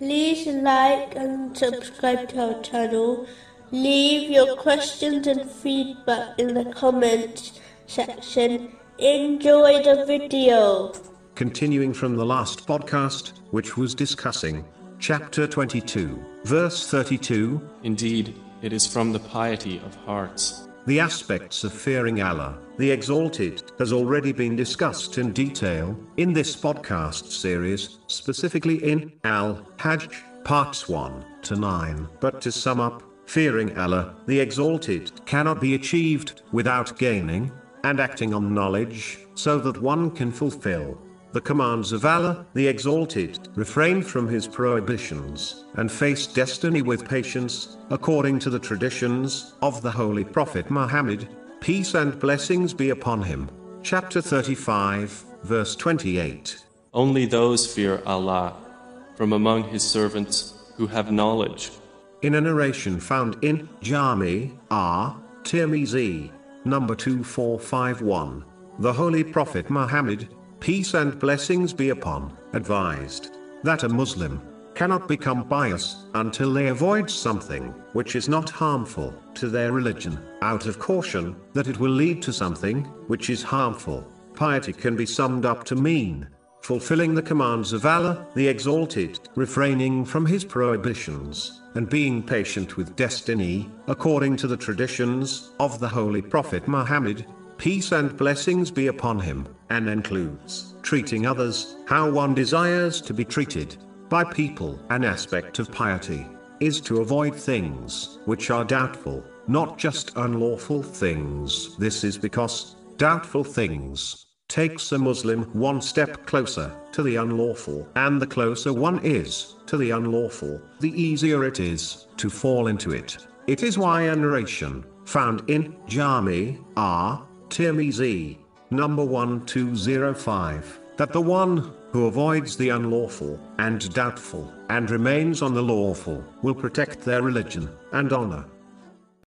like and subscribe to our channel. Leave your questions and feedback in the comments section. Enjoy the video. Continuing from the last podcast, which was discussing chapter 22, verse 32, Indeed, it is from the piety of hearts. The aspects of fearing Allah, the Exalted, has already been discussed in detail in this podcast series, specifically in Al Hajj, parts 1 to 9. But to sum up, fearing Allah, the Exalted, cannot be achieved without gaining and acting on knowledge, so that one can fulfill the commands of Allah, the Exalted, refrain from his prohibitions, and face destiny with patience, according to the traditions of the Holy Prophet Muhammad, peace and blessings be upon him. Chapter 35, verse 28. Only those fear Allah from among His servants who have knowledge. In a narration found in Jami R. Tirmizi, number 2451, the Holy Prophet Muhammad, peace and blessings be upon, advised that a Muslim cannot become pious until they avoid something which is not harmful to their religion, out of caution that it will lead to something which is harmful. Piety can be summed up to mean fulfilling the commands of Allah, the Exalted, refraining from His prohibitions, and being patient with destiny, according to the traditions of the Holy Prophet Muhammad, peace and blessings be upon him, and includes treating others how one desires to be treated by people. An aspect of piety is to avoid things which are doubtful, not just unlawful things. This is because doubtful things takes a Muslim one step closer to the unlawful, and the closer one is to the unlawful, the easier it is to fall into it. It is why a narration found in Jami R. Tirmizi, number 1205, that the one who avoids the unlawful and doubtful and remains on the lawful will protect their religion and honor